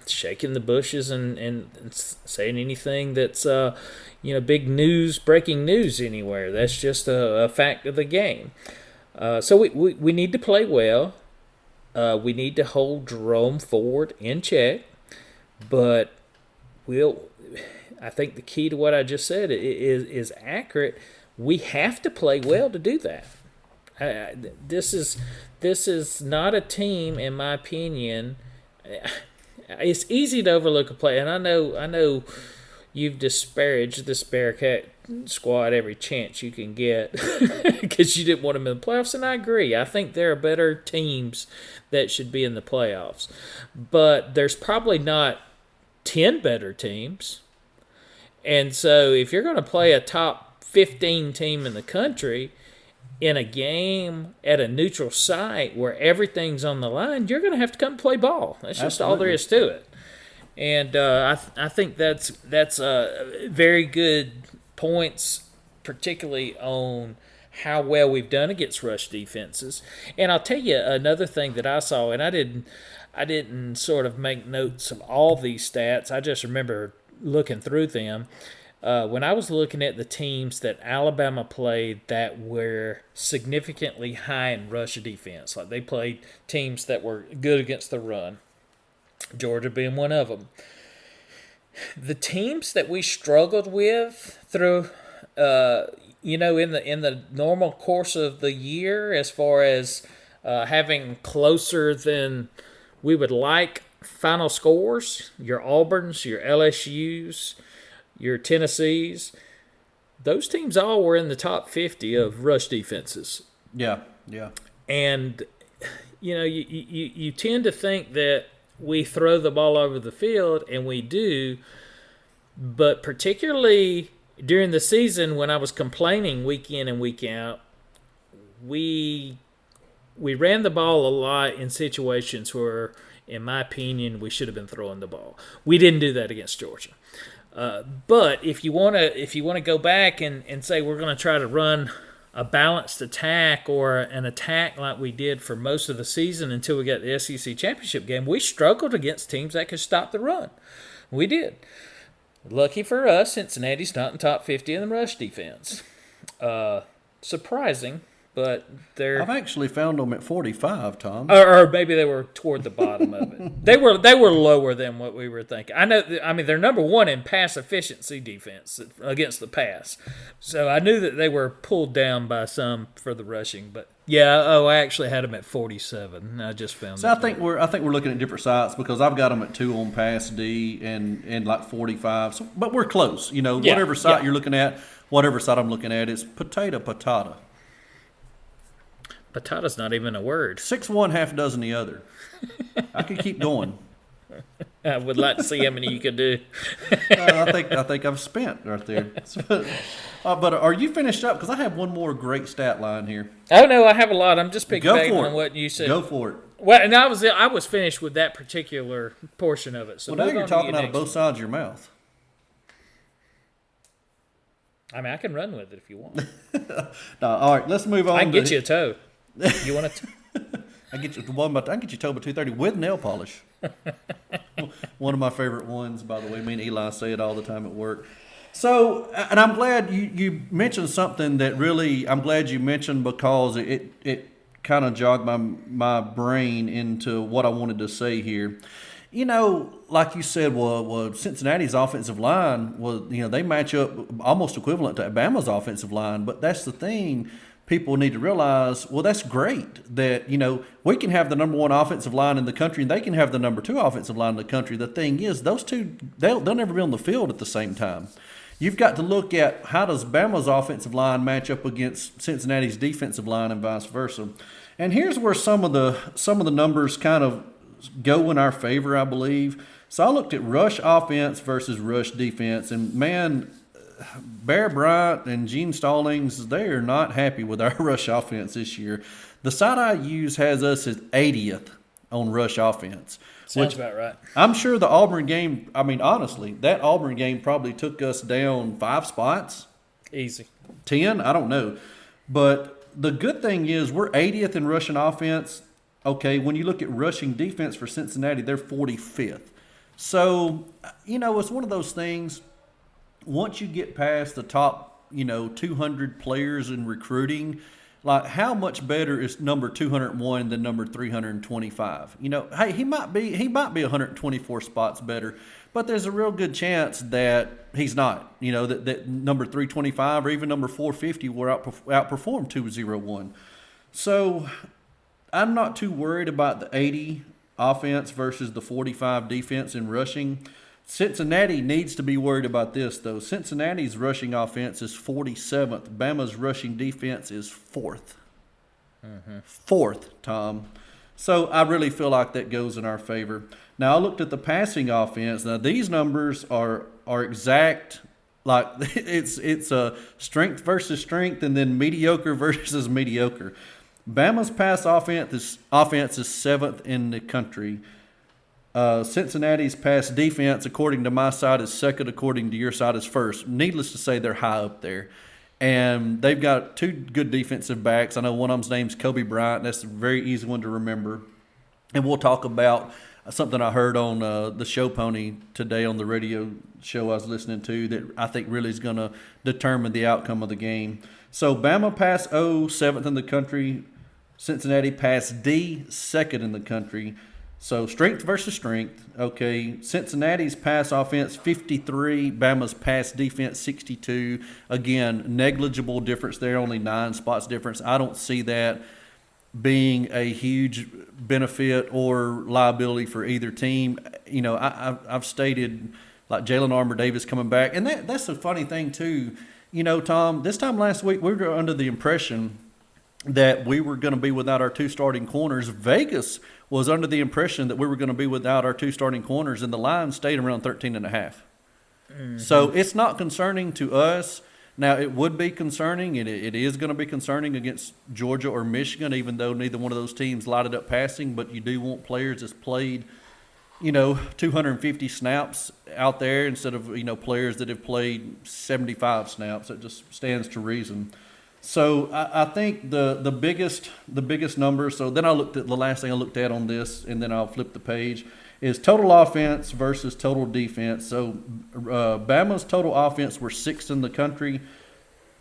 shaking the bushes and, and, saying anything that's, uh, you know, big news, breaking news anywhere. That's just a, a fact of the game. Uh, so we, we, we need to play well. Uh, we need to hold Jerome Ford in check, but we'll I think the key to what I just said is is accurate. We have to play well to do that. This is this is not a team, in my opinion. It's easy to overlook a play, and I know I know you've disparaged this Bearcat squad every chance you can get because you didn't want them in the playoffs, and I agree. I think there are better teams that should be in the playoffs, but there's probably not ten better teams. And so if you're going to play a top 15 team in the country in a game at a neutral site where everything's on the line, you're going to have to come play ball. That's just Absolutely. all there is to it. And uh, I, th- I think that's that's uh, very good points, particularly on how well we've done against rush defenses. And I'll tell you another thing that I saw, and I didn't I didn't sort of make notes of all these stats. I just remember looking through them, uh, when I was looking at the teams that Alabama played that were significantly high in rush defense, like they played teams that were good against the run, Georgia being one of them. The teams that we struggled with through, uh, you know, in the in the normal course of the year, as far as uh, having closer than we would like final scores, your Auburns, your LSU's, your Tennessees, those teams all were in the top 50 of rush defenses. Yeah, yeah. And, you know, you, you, you tend to think that we throw the ball over the field, and we do, but particularly during the season when I was complaining week in and week out, we we ran the ball a lot in situations where in my opinion, we should have been throwing the ball. We didn't do that against Georgia. Uh, but if you want to, if you want to go back and, and say we're going to try to run a balanced attack or an attack like we did for most of the season until we got the SEC championship game, we struggled against teams that could stop the run. We did. Lucky for us, Cincinnati's not in top 50 in the rush defense. Uh, surprising, but they're. I've actually found them at forty-five, Tom. Or, or maybe they were toward the bottom of it. They were they were lower than what we were thinking. I know. I mean, they're number one in pass efficiency defense against the pass. So I knew that they were pulled down by some for the rushing, but yeah. Oh, I actually had them at forty-seven. I just found. Them. So I think we're I think we're looking at different sites because I've got them at two on pass D and and like forty-five. So, but we're close. You know, yeah, whatever site yeah. you're looking at, whatever site I'm looking at, it's potato patata. Patata's not even a word. Six one, half dozen the other. I could keep going. I would like to see how many you could do. uh, I think I think I've spent right there. But, uh, but are you finished up? Because I have one more great stat line here. Oh no, I have a lot. I'm just picking on what you said. Go for it. Well, and I was I was finished with that particular portion of it. So well, now you're talking out of both sides of your mouth. I mean, I can run with it if you want. no, all right, let's move on. I can get you a toe. You want to? I get you one. I can get you Toba two thirty with nail polish. one of my favorite ones, by the way. Me and Eli say it all the time at work. So, and I'm glad you, you mentioned something that really I'm glad you mentioned because it it kind of jogged my my brain into what I wanted to say here. You know, like you said, well, well, Cincinnati's offensive line was, you know, they match up almost equivalent to Alabama's offensive line. But that's the thing people need to realize, well, that's great that, you know, we can have the number one offensive line in the country and they can have the number two offensive line in the country. The thing is, those two, they'll, they'll never be on the field at the same time. You've got to look at how does Bama's offensive line match up against Cincinnati's defensive line and vice versa. And here's where some of the some of the numbers kind of go in our favor, I believe. So I looked at rush offense versus rush defense, and man, Bear Bryant and Gene Stallings, they are not happy with our rush offense this year. The site I use has us as 80th on rush offense. Sounds about right. I'm sure the Auburn game, I mean, honestly, that Auburn game probably took us down five spots, Easy. 10, I don't know. But the good thing is we're 80th in rushing offense. Okay, when you look at rushing defense for Cincinnati, they're 45th. So, you know, it's one of those things. Once you get past the top, you know, 200 players in recruiting, like how much better is number 201 than number 325? You know, hey, he might be he might be 124 spots better, but there's a real good chance that he's not. You know, that, that number 325 or even number 450 will outperf- outperform 201. So I'm not too worried about the 80 offense versus the 45 defense in rushing. Cincinnati needs to be worried about this, though. Cincinnati's rushing offense is 47th. Bama's rushing defense is 4th. Mm-hmm. Fourth, Tom. So I really feel like that goes in our favor. Now I looked at the passing offense. Now these numbers are are exact. Like it's it's a strength versus strength, and then mediocre versus mediocre. Bama's pass offense is offense is seventh in the country. Uh, Cincinnati's pass defense, according to my side, is second. According to your side, is first. Needless to say, they're high up there, and they've got two good defensive backs. I know one of them's name's Coby Bryant. That's a very easy one to remember. And we'll talk about something I heard on uh, the Show Pony today on the radio show I was listening to that I think really is going to determine the outcome of the game. So Bama pass O, seventh in the country. Cincinnati pass D, second in the country. So strength versus strength. Okay, Cincinnati's pass offense 53, Bama's pass defense 62. Again, negligible difference there, only nine spots difference. I don't see that being a huge benefit or liability for either team. You know, I, I've, I've stated like Jalyn Armour-Davis coming back, and that that's a funny thing too. You know, Tom, this time last week we were under the impression that we were going to be without our two starting corners. Vegas was under the impression that we were going to be without our two starting corners, and the line stayed around 13 and a half. So mm-hmm. it's not concerning to us. Now, it would be concerning, and it, it is going to be concerning against Georgia or Michigan, even though neither one of those teams lighted up passing. But you do want players that's played, you know, 250 snaps out there instead of, you know, players that have played 75 snaps. It just stands to reason. So I, I think the the biggest the biggest number. So then I looked at the last thing I looked at on this, and then I'll flip the page. Is total offense versus total defense. So uh, Bama's total offense were sixth in the country.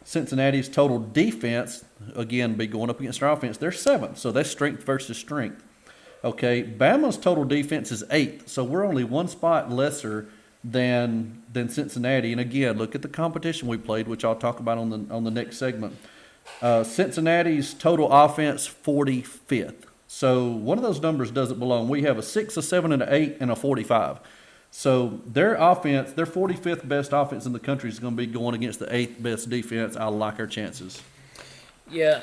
Cincinnati's total defense, again, be going up against our offense. They're seventh, so that's strength versus strength. Okay, Bama's total defense is eighth, so we're only one spot lesser than than Cincinnati. And again, look at the competition we played, which I'll talk about on the on the next segment. Uh, Cincinnati's total offense 45th. So one of those numbers doesn't belong. We have a six, a seven, and an eight, and a 45. So their offense, their 45th best offense in the country is going to be going against the eighth best defense. I like our chances. Yeah,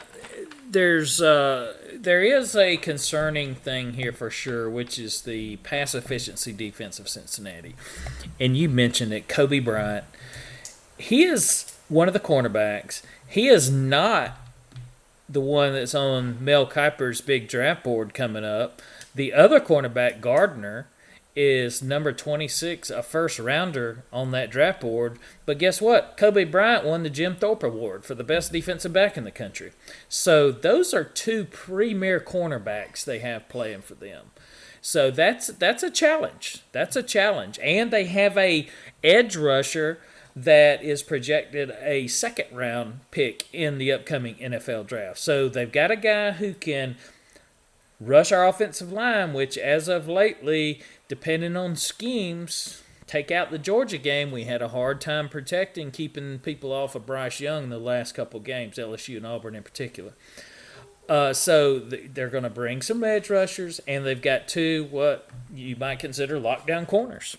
there's uh, there is a concerning thing here for sure, which is the pass efficiency defense of Cincinnati. And you mentioned it, Coby Bryant. He is one of the cornerbacks. He is not the one that's on Mel Kiper's big draft board coming up. The other cornerback, Gardner, is number 26, a first rounder on that draft board. But guess what? Coby Bryant won the Jim Thorpe Award for the best defensive back in the country. So those are two premier cornerbacks they have playing for them. So that's that's a challenge. That's a challenge. And they have a edge rusher that is projected a second round pick in the upcoming NFL draft. So they've got a guy who can rush our offensive line, which as of lately, depending on schemes, take out the Georgia game, we had a hard time protecting, keeping people off of Bryce Young the last couple games, LSU and Auburn in particular. Uh, so th- they're going to bring some edge rushers, and they've got two what you might consider lockdown corners.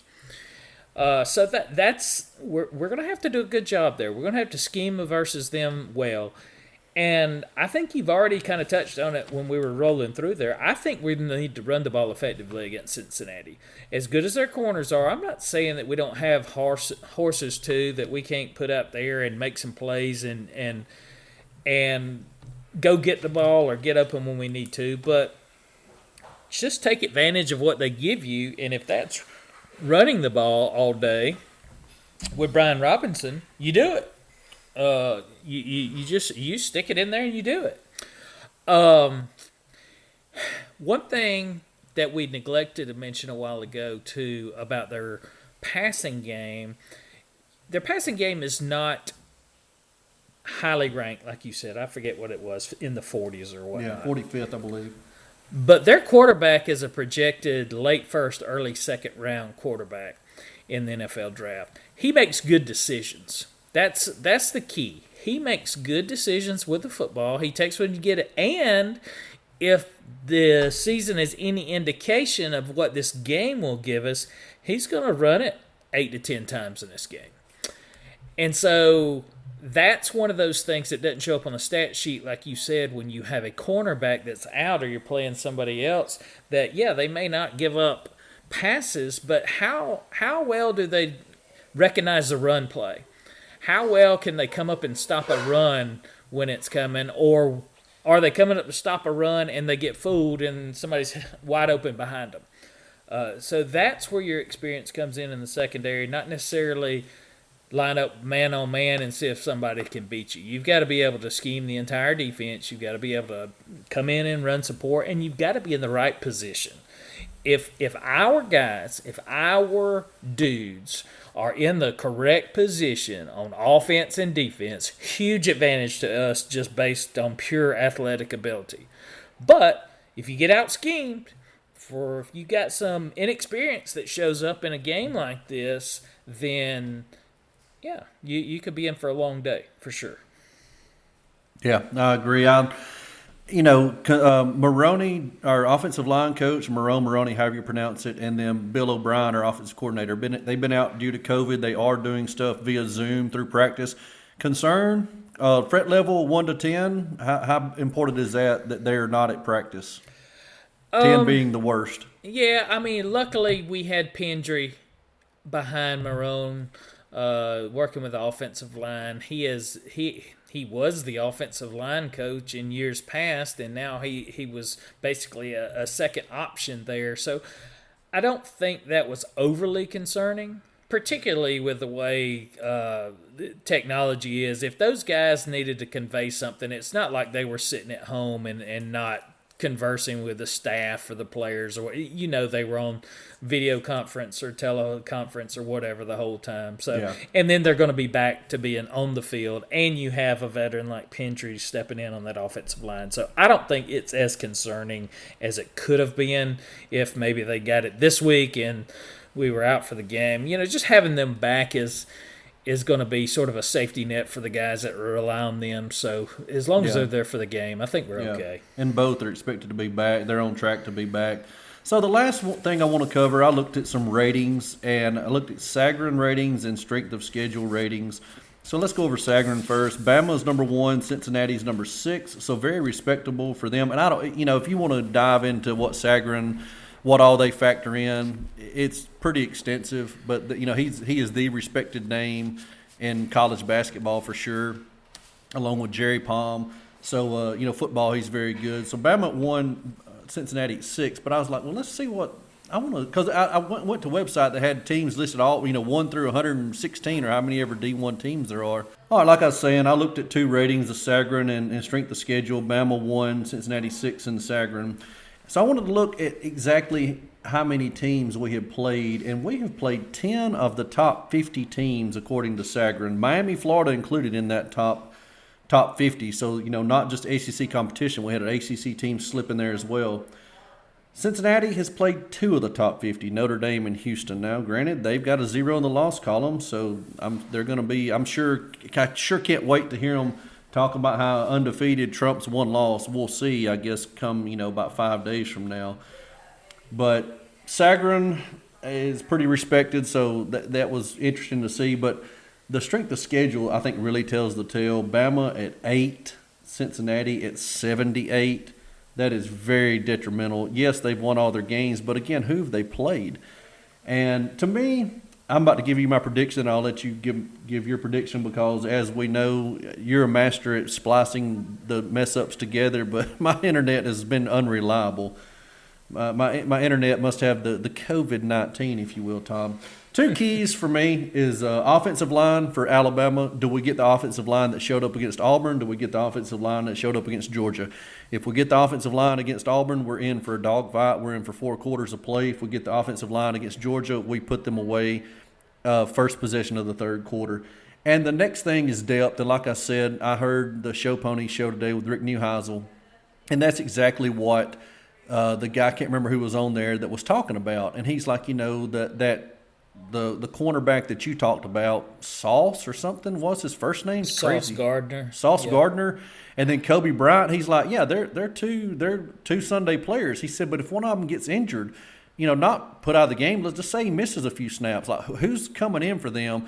Uh, so that that's we're we're gonna have to do a good job there. We're gonna have to scheme versus them well. And I think you've already kind of touched on it when we were rolling through there. I think we need to run the ball effectively against Cincinnati. As good as their corners are, I'm not saying that we don't have horse, horses too that we can't put up there and make some plays and and and go get the ball or get open when we need to. But just take advantage of what they give you, and if that's running the ball all day with Brian Robinson, you do it. Uh, you, you, you just you stick it in there and you do it. Um, one thing that we neglected to mention a while ago too about their passing game, their passing game is not highly ranked, like you said. I forget what it was in the 40s or what. Yeah, 45th, I believe. But their quarterback is a projected late first, early second round quarterback in the NFL draft. He makes good decisions. That's that's the key. He makes good decisions with the football. He takes when you get it, and if the season is any indication of what this game will give us, he's going to run it eight to ten times in this game. And so that's one of those things that doesn't show up on the stat sheet, like you said, when you have a cornerback that's out or you're playing somebody else. That yeah, they may not give up passes, but how how well do they recognize the run play? How well can they come up and stop a run when it's coming, or are they coming up to stop a run and they get fooled and somebody's wide open behind them? Uh, so that's where your experience comes in in the secondary, not necessarily line up man on man and see if somebody can beat you. You've got to be able to scheme the entire defense. You've got to be able to come in and run support, and you've got to be in the right position. If if our guys, if our dudes are in the correct position on offense and defense, huge advantage to us just based on pure athletic ability. But if you get out schemed, for if you got some inexperience that shows up in a game like this, then yeah, you, you could be in for a long day for sure. Yeah, I agree. I, you know, uh, Maroney, our offensive line coach, Marrone Maroney, however you pronounce it, and then Bill O'Brien, our offensive coordinator, been they've been out due to COVID. They are doing stuff via Zoom through practice. Concern, uh, fret level one to ten. How, how important is that that they're not at practice? Ten being the worst. Yeah, I mean, luckily we had Pendry behind Marrone, uh, working with the offensive line. He is he he was the offensive line coach in years past, and now he he was basically a, a second option there. So I don't think that was overly concerning, particularly with the way uh, technology is. If those guys needed to convey something, it's not like they were sitting at home and, and not conversing with the staff or the players or you know they were on video conference or teleconference or whatever the whole time. So Yeah. and then they're going to be back to being on the field and you have a veteran like Pentry stepping in on that offensive line. So I don't think it's as concerning as it could have been if maybe they got it this week and we were out for the game. You know just having them back is is going to be sort of a safety net for the guys that rely on them so as long as they're there for the game I think we're Yeah. okay And both are expected to be back. They're on track to be back. So the last thing I want to cover, I looked at some ratings and I looked at Sagarin ratings and strength of schedule ratings. So let's go over Sagarin first. Bama's number one, Cincinnati's number six. So very respectable for them. And I don't, you know, if you want to dive into what Sagarin, what all they factor in, it's pretty extensive. But you know, he's he is the respected name in college basketball for sure along with Jerry Palm. So uh, you know, football he's very good. So Bama won uh, Cincinnati at six. But I was like, well, let's see what I want to because I, I went, went to a website that had teams listed all you know one through 116 or how many ever D1 teams there are. All right, like I was saying, I looked at two ratings: the Sagarin and, and strength of schedule. Bama one, Cincinnati six, and the Sagarin. So I wanted to look at exactly how many teams we have played, and we have played 10 of the top 50 teams according to Sagarin. Miami, Florida included in that top top 50. So, you know, not just ACC competition. We had an ACC team slip in there as well. Cincinnati has played two of the top 50, Notre Dame and Houston. Now, granted, they've got a zero in the loss column, so I'm, they're going to be, I'm sure, I sure can't wait to hear them talk about how undefeated Trump's one loss. We'll see, I guess, come, you know, about five days from now. But Sagarin, is pretty respected, so that that was interesting to see. But the strength of schedule, I think, really tells the tale. Bama at eight, Cincinnati at seventy-eight. That is very detrimental. Yes, they've won all their games, but again, who have they played? And to me, I'm about to give you my prediction. I'll let you give give your prediction because, as we know, you're a master at splicing the mess ups together. But my internet has been unreliable. Uh, my my internet must have the the COVID nineteen, if you will, Tom. Two keys for me is uh, offensive line for Alabama. Do we get the offensive line that showed up against Auburn? Do we get the offensive line that showed up against Georgia? If we get the offensive line against Auburn, we're in for a dogfight. We're in for four quarters of play. If we get the offensive line against Georgia, we put them away uh, first possession of the third quarter. And the next thing is depth. And like I said, I heard the Show Pony show today with Rick Neuheisel, and that's exactly what uh, the guy I can't remember who was on there that was talking about. And he's like, you know, that that the the cornerback that you talked about, Sauce or something, what's his first name? Sauce Crazy. Gardner. Sauce Yeah. Gardner, and then Coby Bryant. He's like, yeah, they're they're two they're two Sunday players. He said, but if one of them gets injured, you know, not put out of the game. Let's just say he misses a few snaps. Like who's coming in for them?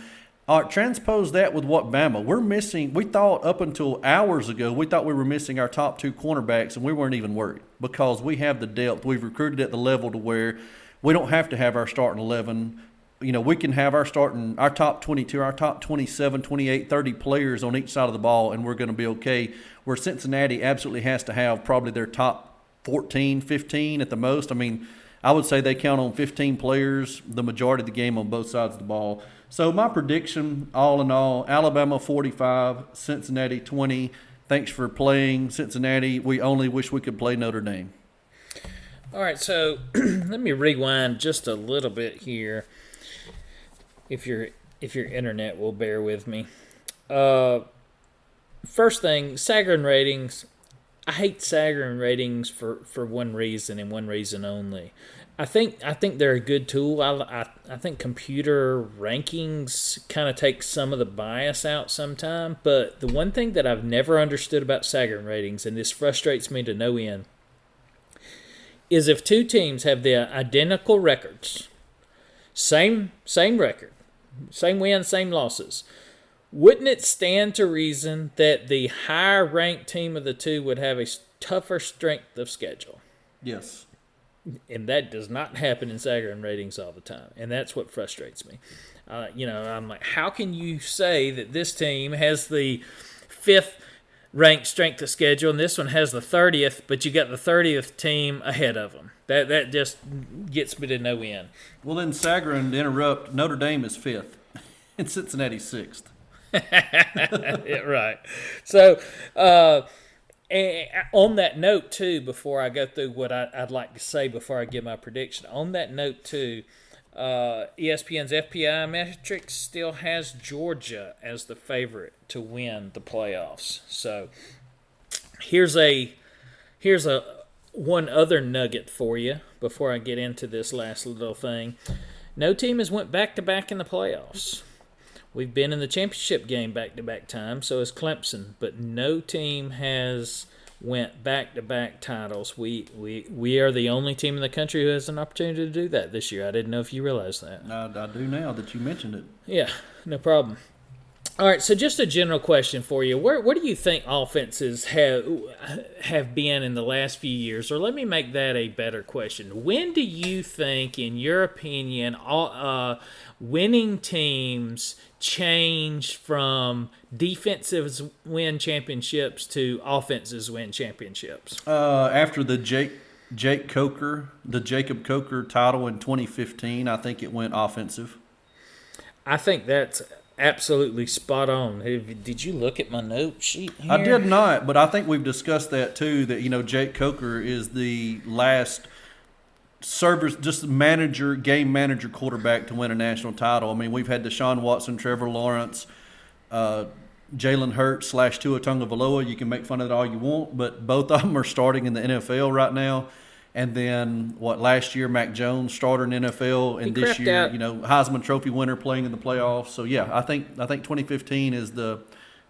All right, transpose that with what Bama we're missing. We thought up until hours ago, we thought we were missing our top two cornerbacks, and we weren't even worried because we have the depth. We've recruited at the level to where we don't have to have our starting eleven you know, we can have our starting, our top 22, our top 27, 28, 30 players on each side of the ball, and we're going to be okay. Where Cincinnati absolutely has to have probably their top 14, 15 at the most. I mean, I would say they count on 15 players the majority of the game on both sides of the ball. So, my prediction, all in all, Alabama 45, Cincinnati 20. Thanks for playing, Cincinnati. We only wish we could play Notre Dame. All right, so let me rewind just a little bit here. If your if your internet will bear with me. Uh, first thing, Sagarin ratings. I hate Sagarin ratings for, for one reason and one reason only. I think I think they're a good tool. I, I, I think computer rankings kind of take some of the bias out sometime. But the one thing that I've never understood about Sagarin ratings, and this frustrates me to no end, is if two teams have the identical records, same same record, same wins, same losses, wouldn't it stand to reason that the higher ranked team of the two would have a tougher strength of schedule? Yes. And that does not happen in Sagarin ratings all the time, and that's what frustrates me. Uh, you know, I'm like, how can you say that this team has the fifth ranked strength of schedule and this one has the 30th, but you got the 30th team ahead of them? That that just gets me to no end. Well, then Sagarin to interrupt. Notre Dame is fifth, and Cincinnati sixth. Yeah, right. So, uh, on that note, too, before I go through what I, I'd like to say before I give my prediction, on that note, too, uh, ESPN's FPI metrics still has Georgia as the favorite to win the playoffs. So, here's a here's a one other nugget for you before I get into this last little thing. No team has went back to back in the playoffs. We've been in the championship game back to back times, so has Clemson, but no team has went back to back titles. We, we we are the only team in the country who has an opportunity to do that this year. I didn't know if you realized that. I, I do now that you mentioned it. Yeah, no problem. All right, so just a general question for you: Where where do you think offenses have have been in the last few years? Or let me make that a better question: When do you think, in your opinion, all, uh, winning teams change from defenses win championships to offenses win championships? Uh, after the Jake Jake Coker, the Jacob Coker title in 2015, I think it went offensive. I think that's absolutely spot on. Have- Did you look at my note sheet? Here? I did not, but I think we've discussed that too. That you know, Jake Coker is the last service, just manager, game manager, quarterback to win a national title. I mean, we've had Deshaun Watson, Trevor Lawrence, uh, Jalen Hurts slash Tua Tagovailoa. You can make fun of it all you want, but both of them are starting in the NFL right now. And then what? Last year, Mac Jones starter in NFL, and He this year, out. you know, Heisman Trophy winner playing in the playoffs. So yeah, I think I think 2015 is the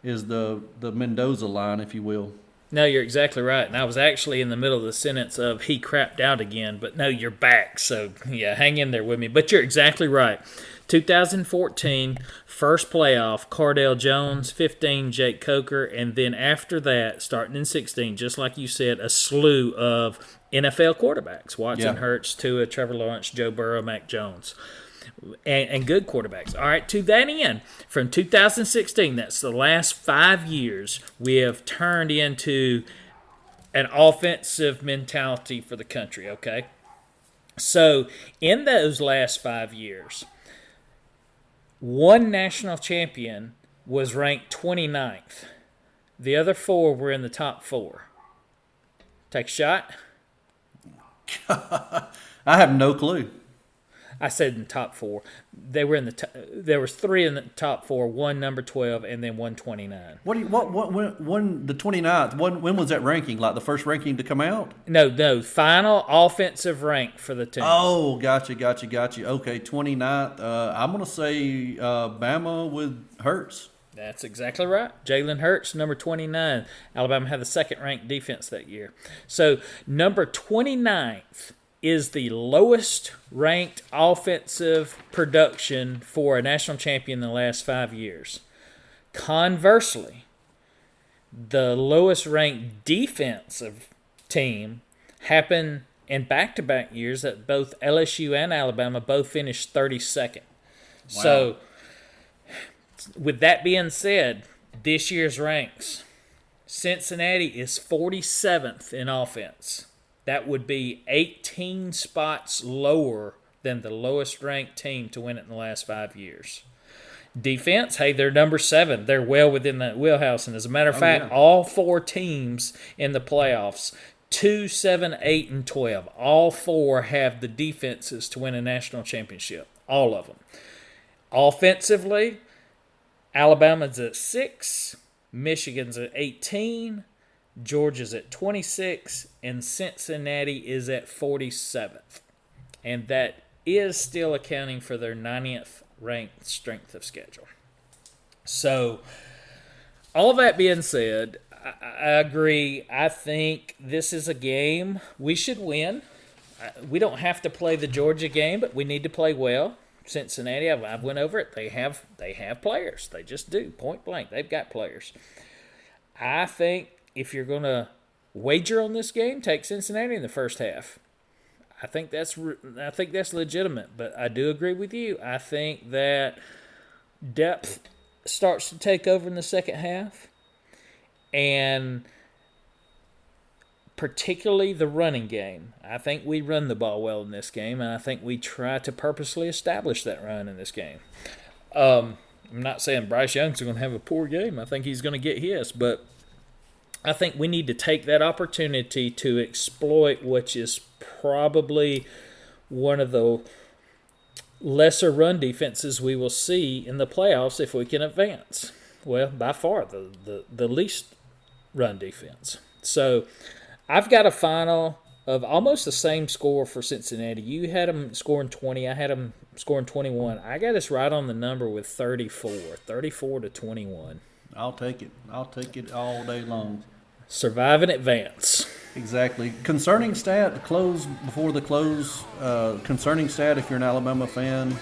is the the Mendoza line, if you will. No, you're exactly right. And I was actually in the middle of the sentence of he crapped out again, but no, you're back. So, yeah, hang in there with me. But you're exactly right. 2014, first playoff, Cardale Jones, 15, Jake Coker, and then after that, starting in 16, just like you said, a slew of NFL quarterbacks Watson, Yeah. Hurts, Tua, Trevor Lawrence, Joe Burrow, Mac Jones. And, and good quarterbacks. All right, to that end, from 2016, that's the last five years, we have turned into an offensive mentality for the country, okay? So, in those last five years, one national champion was ranked 29th. The other four were in the top four. Take a shot. I have no clue. I said in the top four. They were in the. T- there was three in the top four. One number twelve, and then one twenty nine. What do you, what what when, when the 29th, when when was that ranking? Like the first ranking to come out? No, no. Final offensive rank for the team. Oh, gotcha, gotcha, gotcha. Okay, 29th. Uh, I'm gonna say uh, Bama with Hurts. That's exactly right. Jalen Hurts, number 29. Alabama had the second ranked defense that year. So, number 29th is the lowest ranked offensive production for a national champion in the last five years. Conversely, the lowest ranked defensive team happened in back to back years that both LSU and Alabama both finished 32nd. So, with that being said, this year's ranks, Cincinnati is 47th in offense. That would be 18 spots lower than the lowest ranked team to win it in the last five years. Defense, hey, they're number seven. They're well within that wheelhouse. And as a matter of oh, fact, yeah. all four teams in the playoffs, two, seven, eight, and 12, all four have the defenses to win a national championship. All of them. Offensively, Alabama's at six, Michigan's at 18, Georgia's at 26, and Cincinnati is at 47th. And that is still accounting for their 90th ranked strength of schedule. So, all that being said, I, I agree. I think this is a game we should win. We don't have to play the Georgia game, but we need to play well. Cincinnati, I've, I've went over it. They have they have players. They just do point blank. They've got players. I think if you're gonna wager on this game, take Cincinnati in the first half. I think that's I think that's legitimate. But I do agree with you. I think that depth starts to take over in the second half, and particularly the running game. I think we run the ball well in this game, and I think we try to purposely establish that run in this game. Um, I'm not saying Bryce Young's going to have a poor game. I think he's going to get his, but I think we need to take that opportunity to exploit which is probably one of the lesser run defenses we will see in the playoffs if we can advance. Well, by far the, the, the least run defense. So I've got a final of almost the same score for Cincinnati. You had them scoring 20, I had them scoring 21. I got us right on the number with 34, 34 to 21. I'll take it. I'll take it all day long. Survive and advance. Exactly. Concerning stat, close before the close. Uh, concerning stat, if you're an Alabama fan,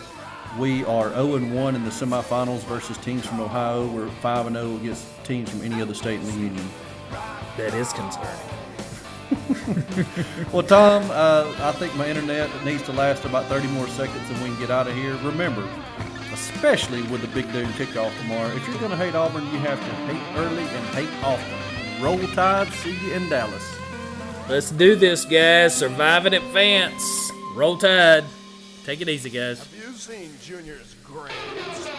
we are 0 and 1 in the semifinals versus teams from Ohio. We're 5 and 0 against teams from any other state in the union. That is concerning. Well, Tom, uh, I think my internet needs to last about 30 more seconds and we can get out of here. Remember, especially with the Big Dune kickoff tomorrow, if you're going to hate Auburn, you have to hate early and hate often. Roll Tide, see you in Dallas. Let's do this, guys. Survive and advance. Roll Tide. Take it easy, guys. Have you seen Junior's grades?